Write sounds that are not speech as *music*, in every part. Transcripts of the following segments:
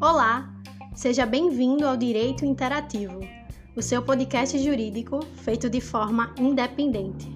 Olá, seja bem-vindo ao Direito Interativo, o seu podcast jurídico feito de forma independente.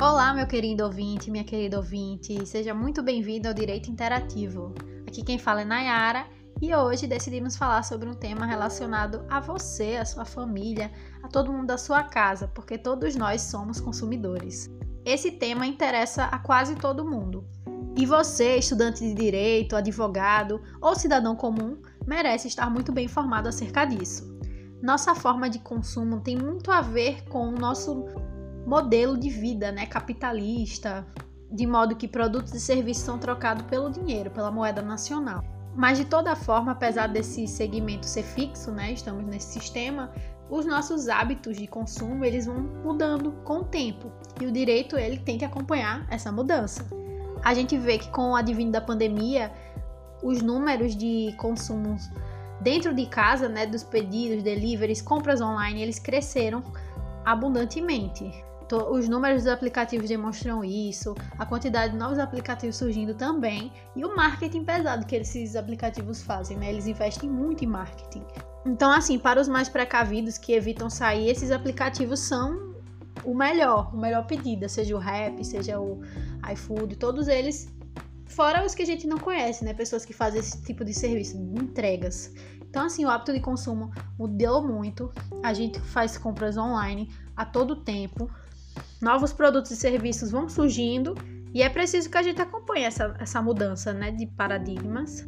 Olá, meu querido ouvinte, minha querida ouvinte, seja muito bem-vindo ao Direito Interativo. Aqui quem fala é Nayara e hoje decidimos falar sobre um tema relacionado a você, a sua família, a todo mundo da sua casa, porque todos nós somos consumidores. Esse tema interessa a quase todo mundo. E você, estudante de direito, advogado ou cidadão comum, merece estar muito bem informado acerca disso. Nossa forma de consumo tem muito a ver com o nosso modelo de vida, né, capitalista, de modo que produtos e serviços são trocados pelo dinheiro, pela moeda nacional. Mas de toda forma, apesar desse segmento ser fixo, né, estamos nesse sistema, os nossos hábitos de consumo eles vão mudando com o tempo e o direito ele tem que acompanhar essa mudança. A gente vê que com o advento da pandemia, os números de consumos dentro de casa, né, dos pedidos, deliveries, compras online, eles cresceram abundantemente os números dos aplicativos demonstram isso, a quantidade de novos aplicativos surgindo também e o marketing pesado que esses aplicativos fazem, né? Eles investem muito em marketing. Então, assim, para os mais precavidos que evitam sair, esses aplicativos são o melhor, o melhor pedido, seja o Rap, seja o iFood, todos eles, fora os que a gente não conhece, né? Pessoas que fazem esse tipo de serviço, de entregas. Então, assim, o hábito de consumo mudou muito. A gente faz compras online a todo tempo novos produtos e serviços vão surgindo e é preciso que a gente acompanhe essa, essa mudança né, de paradigmas.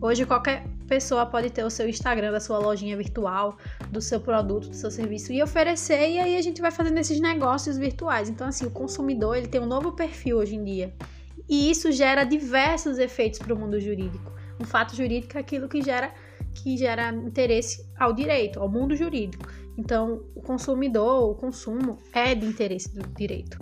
Hoje, qualquer pessoa pode ter o seu Instagram da sua lojinha virtual, do seu produto, do seu serviço e oferecer, e aí a gente vai fazendo esses negócios virtuais. Então, assim, o consumidor ele tem um novo perfil hoje em dia. E isso gera diversos efeitos para o mundo jurídico. Um fato jurídico é aquilo que gera, que gera interesse ao direito, ao mundo jurídico. Então, o consumidor, o consumo é de interesse do direito.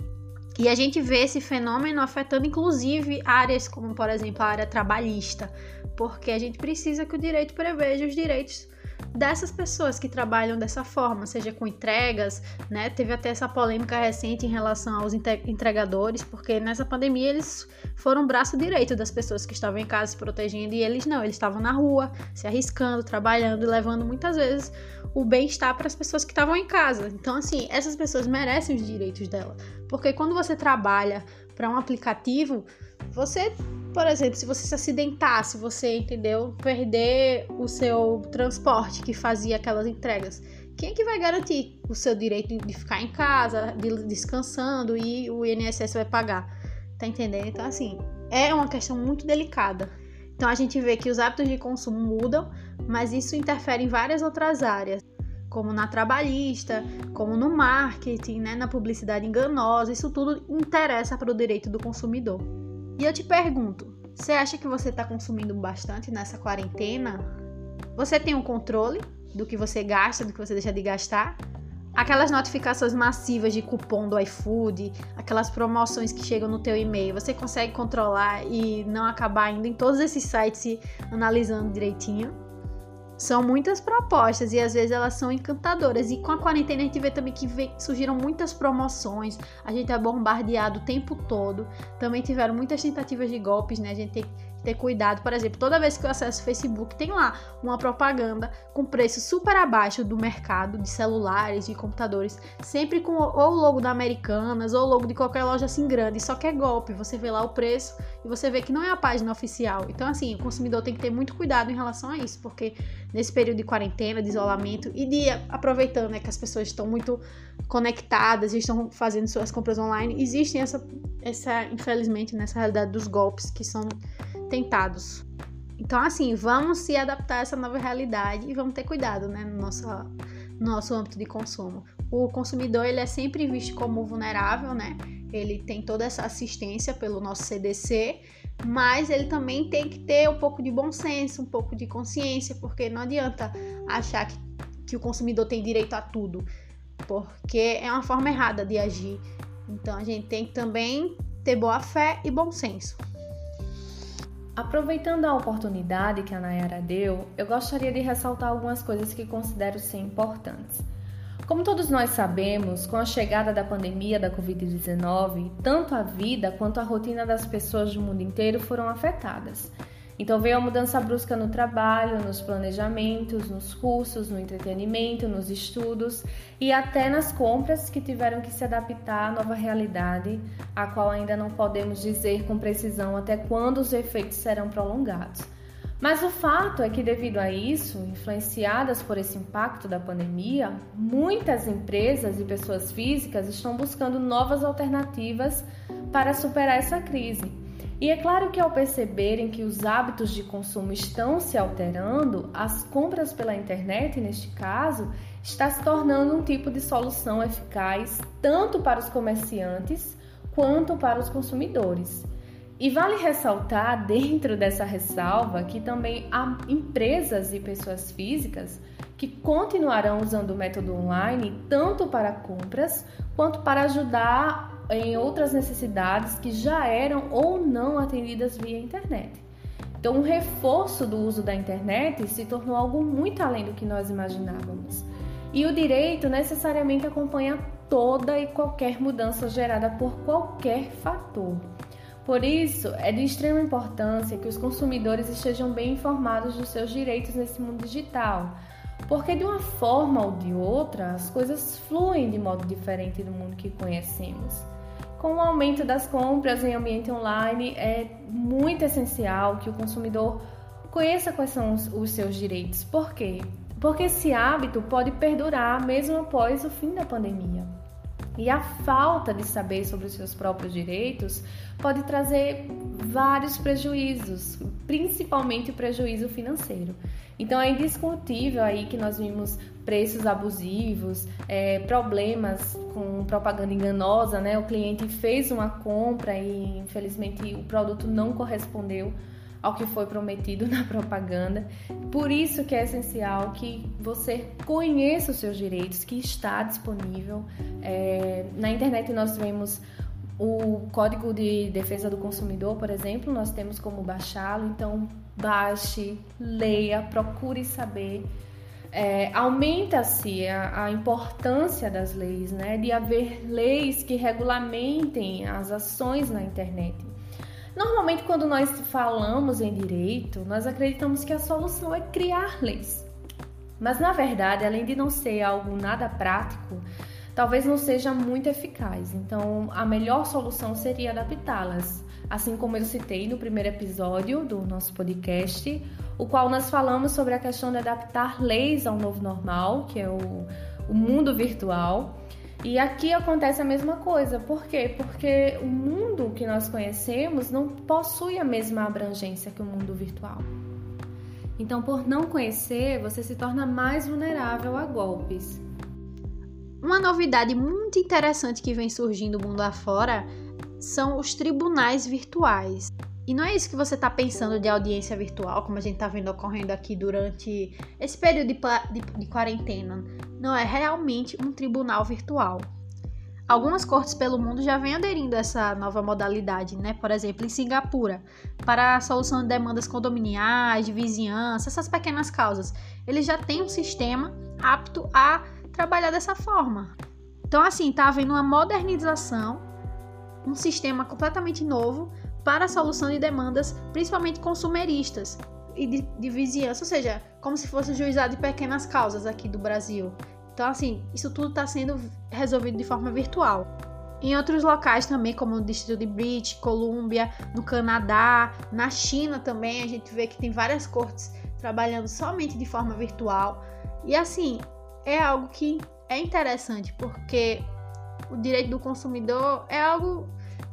E a gente vê esse fenômeno afetando inclusive áreas como, por exemplo, a área trabalhista, porque a gente precisa que o direito preveja os direitos dessas pessoas que trabalham dessa forma, seja com entregas, né? Teve até essa polêmica recente em relação aos entregadores, porque nessa pandemia eles foram braço direito das pessoas que estavam em casa se protegendo e eles não, eles estavam na rua, se arriscando, trabalhando e levando muitas vezes o bem-estar para as pessoas que estavam em casa. Então, assim, essas pessoas merecem os direitos dela, porque quando você trabalha para um aplicativo, você por exemplo, se você se acidentar, se você, entendeu, perder o seu transporte que fazia aquelas entregas, quem é que vai garantir o seu direito de ficar em casa, de, descansando e o INSS vai pagar? Tá entendendo? Então, assim, é uma questão muito delicada. Então, a gente vê que os hábitos de consumo mudam, mas isso interfere em várias outras áreas, como na trabalhista, como no marketing, né, na publicidade enganosa. Isso tudo interessa para o direito do consumidor. E eu te pergunto, você acha que você está consumindo bastante nessa quarentena? Você tem um controle do que você gasta, do que você deixa de gastar? Aquelas notificações massivas de cupom do iFood, aquelas promoções que chegam no teu e-mail, você consegue controlar e não acabar indo em todos esses sites analisando direitinho? São muitas propostas e às vezes elas são encantadoras. E com a quarentena a gente vê também que surgiram muitas promoções, a gente é bombardeado o tempo todo. Também tiveram muitas tentativas de golpes, né? A gente tem ter cuidado. Por exemplo, toda vez que eu acesso o Facebook, tem lá uma propaganda com preço super abaixo do mercado de celulares, de computadores, sempre com ou o logo da Americanas ou o logo de qualquer loja assim grande, só que é golpe. Você vê lá o preço e você vê que não é a página oficial. Então, assim, o consumidor tem que ter muito cuidado em relação a isso, porque nesse período de quarentena, de isolamento e de aproveitando né, que as pessoas estão muito conectadas e estão fazendo suas compras online, existem essa, essa infelizmente, nessa realidade dos golpes que são tentados. Então, assim, vamos se adaptar a essa nova realidade e vamos ter cuidado, né, no nosso, no nosso âmbito de consumo. O consumidor, ele é sempre visto como vulnerável, né? Ele tem toda essa assistência pelo nosso CDC, mas ele também tem que ter um pouco de bom senso, um pouco de consciência, porque não adianta achar que, que o consumidor tem direito a tudo, porque é uma forma errada de agir. Então, a gente tem que também ter boa fé e bom senso. Aproveitando a oportunidade que a Nayara deu, eu gostaria de ressaltar algumas coisas que considero ser importantes. Como todos nós sabemos, com a chegada da pandemia da Covid-19, tanto a vida quanto a rotina das pessoas do mundo inteiro foram afetadas. Então veio a mudança brusca no trabalho, nos planejamentos, nos cursos, no entretenimento, nos estudos e até nas compras que tiveram que se adaptar à nova realidade, a qual ainda não podemos dizer com precisão até quando os efeitos serão prolongados. Mas o fato é que, devido a isso, influenciadas por esse impacto da pandemia, muitas empresas e pessoas físicas estão buscando novas alternativas para superar essa crise. E é claro que ao perceberem que os hábitos de consumo estão se alterando, as compras pela internet, neste caso, está se tornando um tipo de solução eficaz tanto para os comerciantes quanto para os consumidores. E vale ressaltar, dentro dessa ressalva, que também há empresas e pessoas físicas que continuarão usando o método online tanto para compras quanto para ajudar em outras necessidades que já eram ou não atendidas via internet. Então, o reforço do uso da internet se tornou algo muito além do que nós imaginávamos. E o direito necessariamente acompanha toda e qualquer mudança gerada por qualquer fator. Por isso, é de extrema importância que os consumidores estejam bem informados dos seus direitos nesse mundo digital, porque de uma forma ou de outra, as coisas fluem de modo diferente do mundo que conhecemos. Com o aumento das compras em ambiente online, é muito essencial que o consumidor conheça quais são os, os seus direitos. Por quê? Porque esse hábito pode perdurar mesmo após o fim da pandemia. E a falta de saber sobre os seus próprios direitos pode trazer vários prejuízos, principalmente o prejuízo financeiro. Então é indiscutível aí que nós vimos preços abusivos, é, problemas com propaganda enganosa, né? O cliente fez uma compra e infelizmente o produto não correspondeu ao que foi prometido *laughs* na propaganda. Por isso que é essencial que você conheça os seus direitos, que está disponível. É, na internet nós vemos o Código de Defesa do Consumidor, por exemplo, nós temos como baixá-lo, então baixe, leia, procure saber. É, Aumenta-se a, a, importância das leis, né? de haver leis que regulamentem as ações na internet. Normalmente, quando nós falamos em direito, nós acreditamos que a solução é criar leis. Mas, na verdade, além de não ser algo nada prático, talvez não seja muito eficaz. Então, a melhor solução seria adaptá-las. Assim como eu citei no primeiro episódio do nosso podcast, o qual nós falamos sobre a questão de adaptar leis ao novo normal, que é o, o mundo virtual. E aqui acontece a mesma coisa. Por quê? Porque o mundo que nós conhecemos não possui a mesma abrangência que o mundo virtual. Então, por não conhecer, você se torna mais vulnerável a golpes. Uma novidade muito interessante que vem surgindo mundo afora são os tribunais virtuais. E não é isso que você está pensando de audiência virtual, como a gente está vendo ocorrendo aqui durante esse período de, de, de quarentena. Não, é realmente um tribunal virtual. Algumas cortes pelo mundo já vêm aderindo a essa nova modalidade, né? Por exemplo, em Singapura, para a solução de demandas condominiais, de vizinhança, essas pequenas causas. Eles já têm um sistema apto a trabalhar dessa forma. Então, assim, tá havendo uma modernização, um sistema completamente novo para a solução de demandas, principalmente consumeristas e de, de vizinhança, ou seja, como se fosse juizado de pequenas causas aqui do Brasil. Então, assim, isso tudo está sendo resolvido de forma virtual. Em outros locais também, como no distrito de British, Colômbia, no Canadá, na China também, a gente vê que tem várias cortes trabalhando somente de forma virtual. E assim, é algo que é interessante, porque o direito do consumidor é algo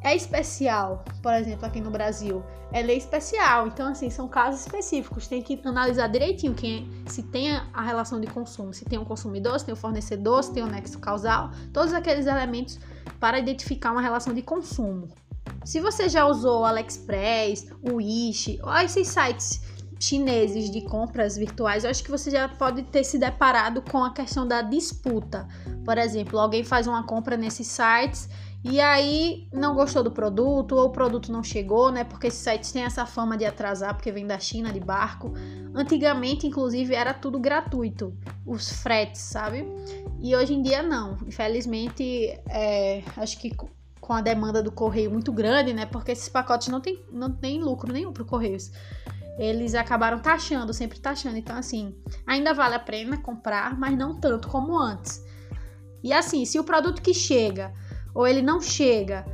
é especial, por exemplo, aqui no Brasil, é lei especial. Então, assim, são casos específicos. Tem que analisar direitinho quem se tem a relação de consumo, se tem um consumidor, se tem um fornecedor, se tem um nexo causal, todos aqueles elementos para identificar uma relação de consumo. Se você já usou o AliExpress, o Wish, ou esses sites chineses de compras virtuais, eu acho que você já pode ter se deparado com a questão da disputa. Por exemplo, alguém faz uma compra nesses sites e aí não gostou do produto ou o produto não chegou, né? Porque esses sites têm essa fama de atrasar porque vem da China de barco. Antigamente, inclusive, era tudo gratuito, os fretes, sabe? E hoje em dia não. Infelizmente, é, acho que com a demanda do correio muito grande, né? Porque esses pacotes não tem, não tem lucro nenhum para Correios. Eles acabaram taxando, sempre taxando. Então, assim, ainda vale a pena comprar, mas não tanto como antes. E assim, se o produto que chega ou ele não chega,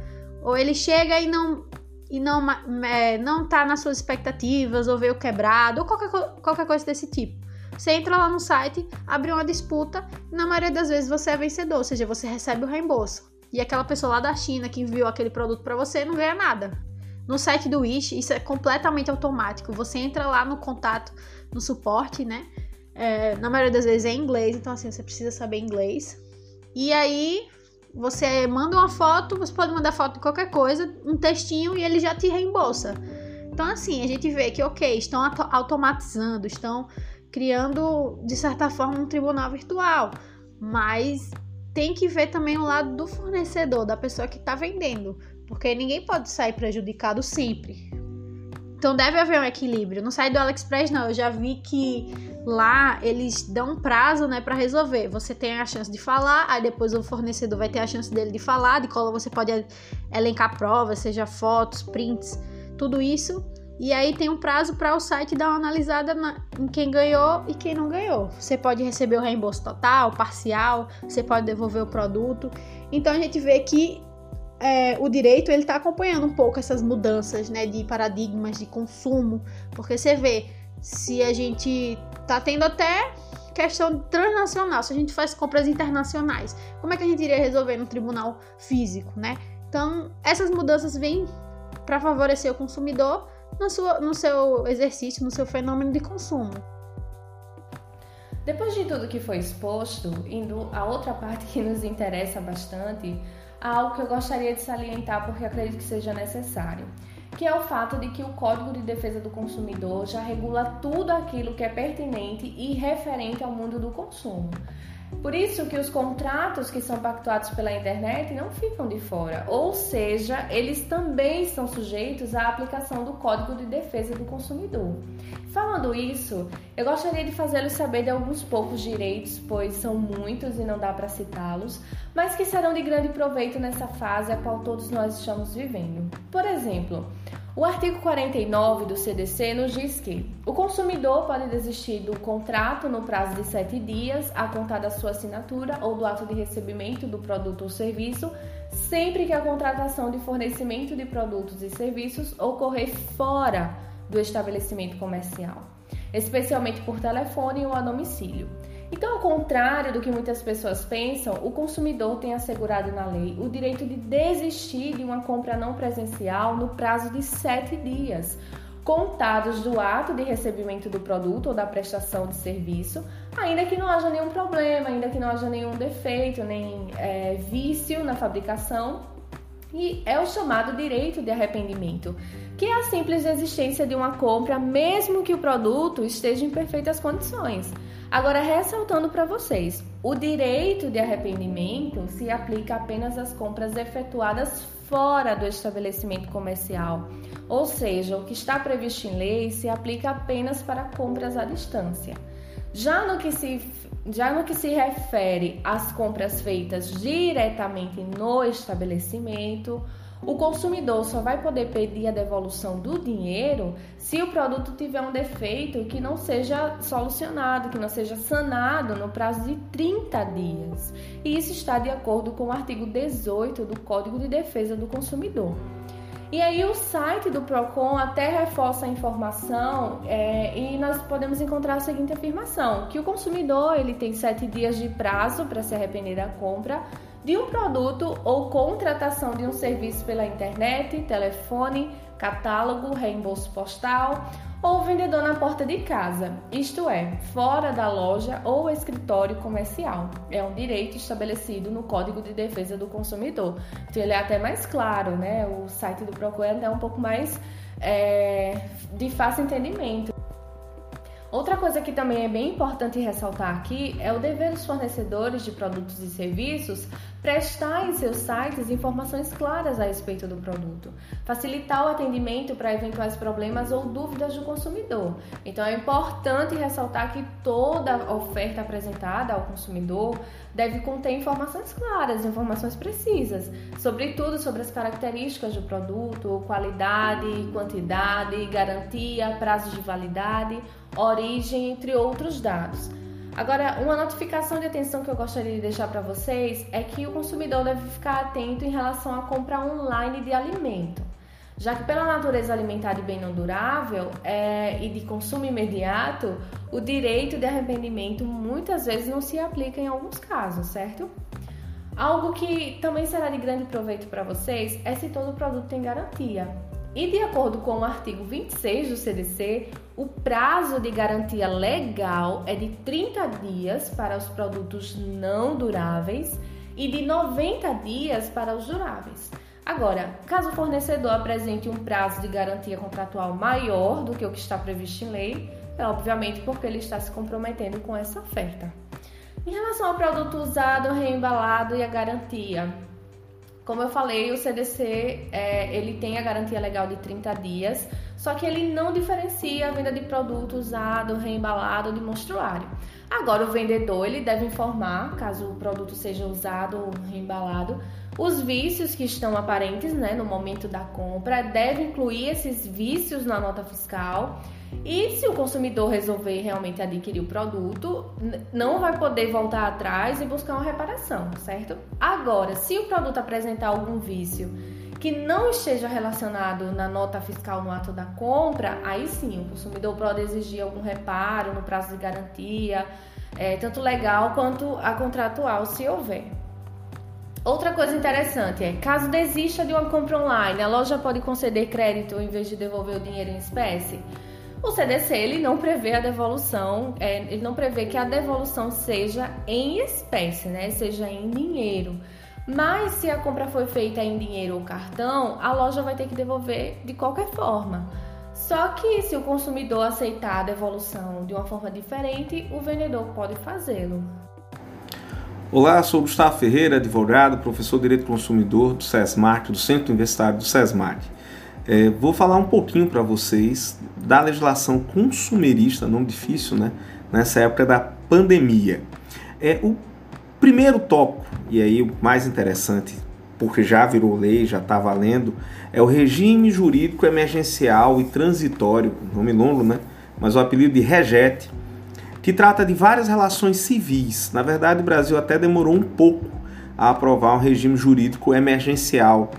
ou ele chega e não e não é, não tá nas suas expectativas, ou veio quebrado, ou qualquer, qualquer coisa desse tipo. Você entra lá no site, abre uma disputa, e na maioria das vezes você é vencedor, ou seja, você recebe o reembolso. E aquela pessoa lá da China que enviou aquele produto para você não ganha nada. No site do Wish, isso é completamente automático. Você entra lá no contato, no suporte, né? É, na maioria das vezes é em inglês, então assim, você precisa saber inglês. E aí você manda uma foto, você pode mandar foto de qualquer coisa, um textinho e ele já te reembolsa. Então, assim, a gente vê que, ok, estão automatizando, estão criando, de certa forma, um tribunal virtual, mas tem que ver também o lado do fornecedor, da pessoa que está vendendo, porque ninguém pode sair prejudicado sempre. Então deve haver um equilíbrio. No site do AliExpress não, eu já vi que lá eles dão um prazo, né, para resolver. Você tem a chance de falar, aí depois o fornecedor vai ter a chance dele de falar, de qual você pode elencar provas, seja fotos, prints, tudo isso. E aí tem um prazo para o site dar uma analisada na, em quem ganhou e quem não ganhou. Você pode receber o reembolso total, parcial, você pode devolver o produto. Então a gente vê que é, o direito ele está acompanhando um pouco essas mudanças né, de paradigmas de consumo, porque você vê se a gente tá tendo até questão transnacional, se a gente faz compras internacionais, como é que a gente iria resolver no tribunal físico, né? Então essas mudanças vêm para favorecer o consumidor no, sua, no seu exercício, no seu fenômeno de consumo. Depois de tudo que foi exposto, indo a outra parte que nos interessa bastante, algo que eu gostaria de salientar porque acredito que seja necessário, que é o fato de que o Código de Defesa do Consumidor já regula tudo aquilo que é pertinente e referente ao mundo do consumo. Por isso que os contratos que são pactuados pela internet não ficam de fora, ou seja, eles também estão sujeitos à aplicação do Código de Defesa do Consumidor. Falando isso, eu gostaria de fazê-los saber de alguns poucos direitos, pois são muitos e não dá para citá-los, mas que serão de grande proveito nessa fase a qual todos nós estamos vivendo. Por exemplo, o artigo 49 do CDC nos diz que o consumidor pode desistir do contrato no prazo de sete dias, a contar da sua assinatura ou do ato de recebimento do produto ou serviço, sempre que a contratação de fornecimento de produtos e serviços ocorrer fora do estabelecimento comercial, especialmente por telefone ou a domicílio. Então, ao contrário do que muitas pessoas pensam, o consumidor tem assegurado na lei o direito de desistir de uma compra não presencial no prazo de sete dias, contados do ato de recebimento do produto ou da prestação de serviço, ainda que não haja nenhum problema, ainda que não haja nenhum defeito, nem é, vício na fabricação. E é o chamado direito de arrependimento, que é a simples existência de uma compra, mesmo que o produto esteja em perfeitas condições. Agora, ressaltando para vocês, o direito de arrependimento se aplica apenas às compras efetuadas fora do estabelecimento comercial, ou seja, o que está previsto em lei se aplica apenas para compras à distância. Já no que se, já no que se refere às compras feitas diretamente no estabelecimento, o consumidor só vai poder pedir a devolução do dinheiro se o produto tiver um defeito que não seja solucionado, que não seja sanado no prazo de 30 dias. E isso está de acordo com o artigo 18 do Código de Defesa do Consumidor. E aí o site do Procon até reforça a informação é, e nós podemos encontrar a seguinte afirmação: que o consumidor ele tem sete dias de prazo para se arrepender da compra de um produto ou contratação de um serviço pela internet, telefone, catálogo, reembolso postal ou vendedor na porta de casa, isto é, fora da loja ou escritório comercial. É um direito estabelecido no Código de Defesa do Consumidor. Então ele é até mais claro, né? O site do Procon é um pouco mais é, de fácil entendimento. Outra coisa que também é bem importante ressaltar aqui é o dever dos fornecedores de produtos e serviços prestar em seus sites informações claras a respeito do produto, facilitar o atendimento para eventuais problemas ou dúvidas do consumidor. Então é importante ressaltar que toda oferta apresentada ao consumidor deve conter informações claras, informações precisas, sobretudo sobre as características do produto, qualidade, quantidade, garantia, prazos de validade, origem, entre outros dados. Agora, uma notificação de atenção que eu gostaria de deixar para vocês é que o consumidor deve ficar atento em relação à compra online de alimento, já que pela natureza alimentar de bem não durável é, e de consumo imediato, o direito de arrependimento muitas vezes não se aplica em alguns casos, certo? Algo que também será de grande proveito para vocês é se todo produto tem garantia. E de acordo com o artigo 26 do CDC, o prazo de garantia legal é de 30 dias para os produtos não duráveis e de 90 dias para os duráveis. Agora, caso o fornecedor apresente um prazo de garantia contratual maior do que o que está previsto em lei, é obviamente porque ele está se comprometendo com essa oferta. Em relação ao produto usado, reembalado e a garantia, como eu falei, o CDC é, ele tem a garantia legal de 30 dias, só que ele não diferencia a venda de produto usado, reembalado de monstruário. Agora, o vendedor ele deve informar, caso o produto seja usado ou reembalado, os vícios que estão aparentes né, no momento da compra, deve incluir esses vícios na nota fiscal e se o consumidor resolver realmente adquirir o produto, não vai poder voltar atrás e buscar uma reparação, certo? Agora, se o produto apresentar algum vício que não esteja relacionado na nota fiscal no ato da compra, aí sim o consumidor pode exigir algum reparo no prazo de garantia, é, tanto legal quanto a contratual, se houver. Outra coisa interessante é, caso desista de uma compra online, a loja pode conceder crédito em vez de devolver o dinheiro em espécie? O CDC ele não prevê a devolução, é, ele não prevê que a devolução seja em espécie, né? Seja em dinheiro. Mas se a compra foi feita em dinheiro ou cartão, a loja vai ter que devolver de qualquer forma. Só que se o consumidor aceitar a devolução de uma forma diferente, o vendedor pode fazê-lo. Olá, sou Gustavo Ferreira, advogado, professor de Direito Consumidor do SESMAC, do Centro Universitário do SESMAC. É, vou falar um pouquinho para vocês da legislação consumerista, nome difícil, né? Nessa época da pandemia. É o primeiro tópico, e aí o mais interessante, porque já virou lei, já está valendo, é o regime jurídico emergencial e transitório, nome longo, né? Mas o apelido de REGET, que trata de várias relações civis. Na verdade, o Brasil até demorou um pouco a aprovar um regime jurídico emergencial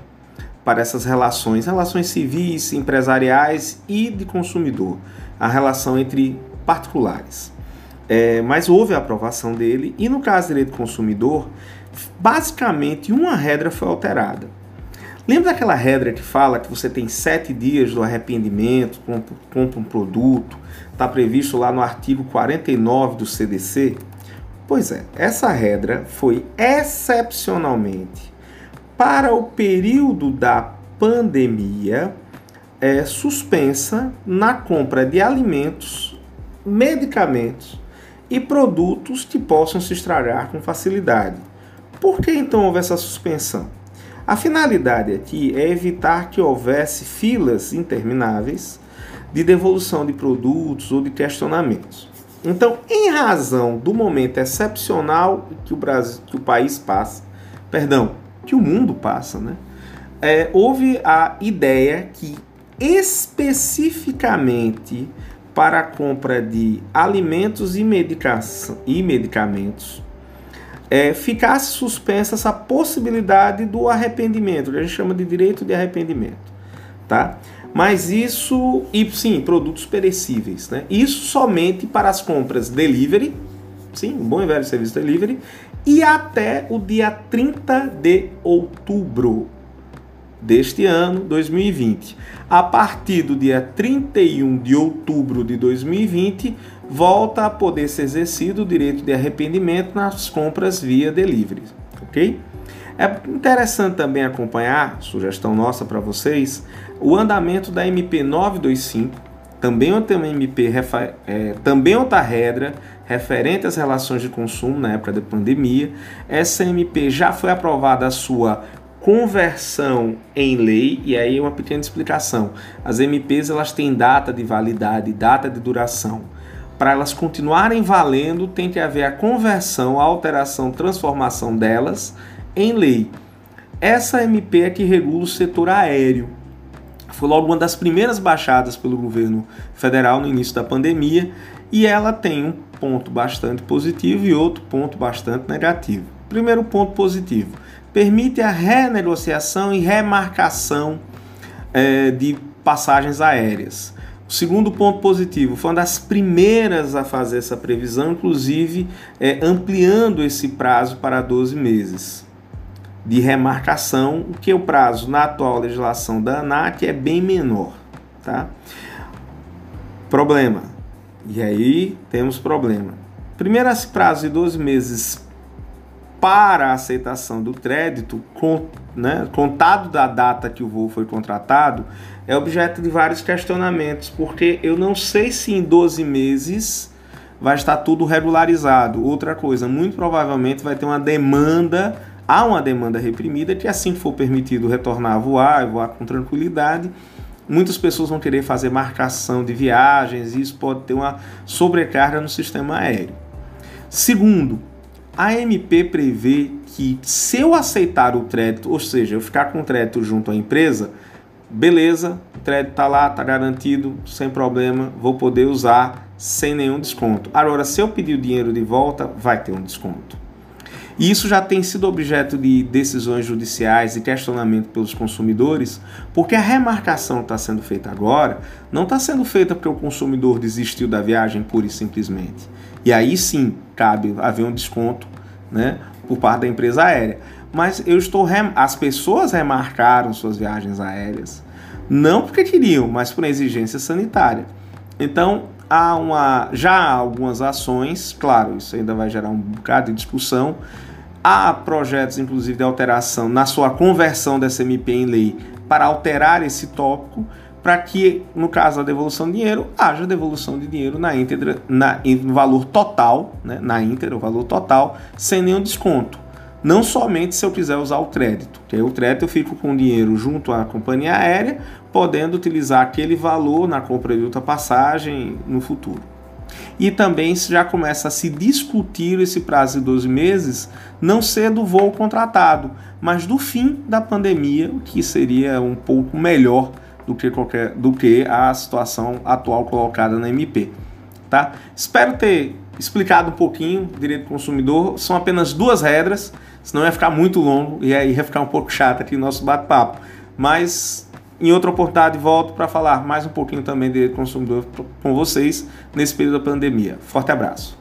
para essas relações, relações civis, empresariais e de consumidor, a relação entre particulares. É, mas houve a aprovação dele e no caso do direito do consumidor, basicamente uma regra foi alterada. Lembra daquela regra que fala que você tem sete dias do arrependimento, compra, um produto, está previsto lá no artigo 49 do CDC? Pois é, essa regra foi excepcionalmente para o período da pandemia é suspensa na compra de alimentos, medicamentos e produtos que possam se estragar com facilidade. Por que então houve essa suspensão? A finalidade aqui é evitar que houvesse filas intermináveis de devolução de produtos ou de questionamentos. Então, em razão do momento excepcional que o Brasil, que o país passa, perdão, que o mundo passa, né? É, houve a ideia que especificamente para a compra de alimentos e, e medicamentos é, ficasse suspensa essa possibilidade do arrependimento, que a gente chama de direito de arrependimento, tá? Mas isso, e sim, produtos perecíveis, né? Isso somente para as compras delivery, sim, um bom e velho serviço delivery, e até o dia 30 de outubro deste ano, 2020. A partir do dia 31 de outubro de 2020, volta a poder ser exercido o direito de arrependimento nas compras via delivery, ok? É interessante também acompanhar, sugestão nossa para vocês, o andamento da MP 925, também outra MP, é, também outra regra referente às relações de consumo na época da pandemia. Essa MP já foi aprovada a sua conversão em lei e aí uma pequena explicação. As MPs elas têm data de validade, data de duração. Para elas continuarem valendo, tem que haver a conversão, a alteração, transformação delas em lei. Essa MP é que regula o setor aéreo. Foi logo uma das primeiras baixadas pelo governo federal no início da pandemia e ela tem um ponto bastante positivo e outro ponto bastante negativo. Primeiro ponto positivo: permite a renegociação e remarcação é, de passagens aéreas. O segundo ponto positivo foi uma das primeiras a fazer essa previsão, inclusive é, ampliando esse prazo para 12 meses de remarcação, o que o prazo na atual legislação da ANAC é bem menor. Tá? Problema. E aí temos problema. Primeiro, esse prazo de 12 meses para a aceitação do crédito, né, contado da data que o voo foi contratado, é objeto de vários questionamentos, porque eu não sei se em 12 meses vai estar tudo regularizado. Outra coisa, muito provavelmente vai ter uma demanda há uma demanda reprimida que assim que for permitido retornar a voar, voar com tranquilidade, muitas pessoas vão querer fazer marcação de viagens e isso pode ter uma sobrecarga no sistema aéreo. Segundo, a MP prevê que se eu aceitar o crédito, ou seja, eu ficar com o crédito junto à empresa, beleza, o crédito está lá, está garantido, sem problema, vou poder usar sem nenhum desconto. Agora, se eu pedir o dinheiro de volta, vai ter um desconto. E isso já tem sido objeto de decisões judiciais e questionamento pelos consumidores, porque a remarcação que está sendo feita agora não está sendo feita porque o consumidor desistiu da viagem pura e simplesmente. E aí sim cabe haver um desconto né, por parte da empresa aérea. Mas eu estou rem... as pessoas remarcaram suas viagens aéreas não porque queriam, mas por exigência sanitária. Então há uma já há algumas ações, claro, isso ainda vai gerar um bocado de discussão Há projetos, inclusive, de alteração na sua conversão dessa MP em lei para alterar esse tópico, para que, no caso da devolução de dinheiro, haja devolução de dinheiro na íntegra, na, no valor total, né, na íntegra, o valor total, sem nenhum desconto. Não somente se eu quiser usar o crédito, que aí o crédito eu fico com o dinheiro junto à companhia aérea, podendo utilizar aquele valor na compra de outra passagem no futuro e também já começa a se discutir esse prazo de 12 meses não ser do voo contratado, mas do fim da pandemia, o que seria um pouco melhor do que, qualquer, do que a situação atual colocada na MP. Tá? Espero ter explicado um pouquinho direito do consumidor. São apenas duas regras, senão ia ficar muito longo e aí ia ficar um pouco chato aqui o nosso bate-papo. Mas em outra oportunidade, volto para falar mais um pouquinho também de consumidor com vocês nesse período da pandemia. Forte abraço.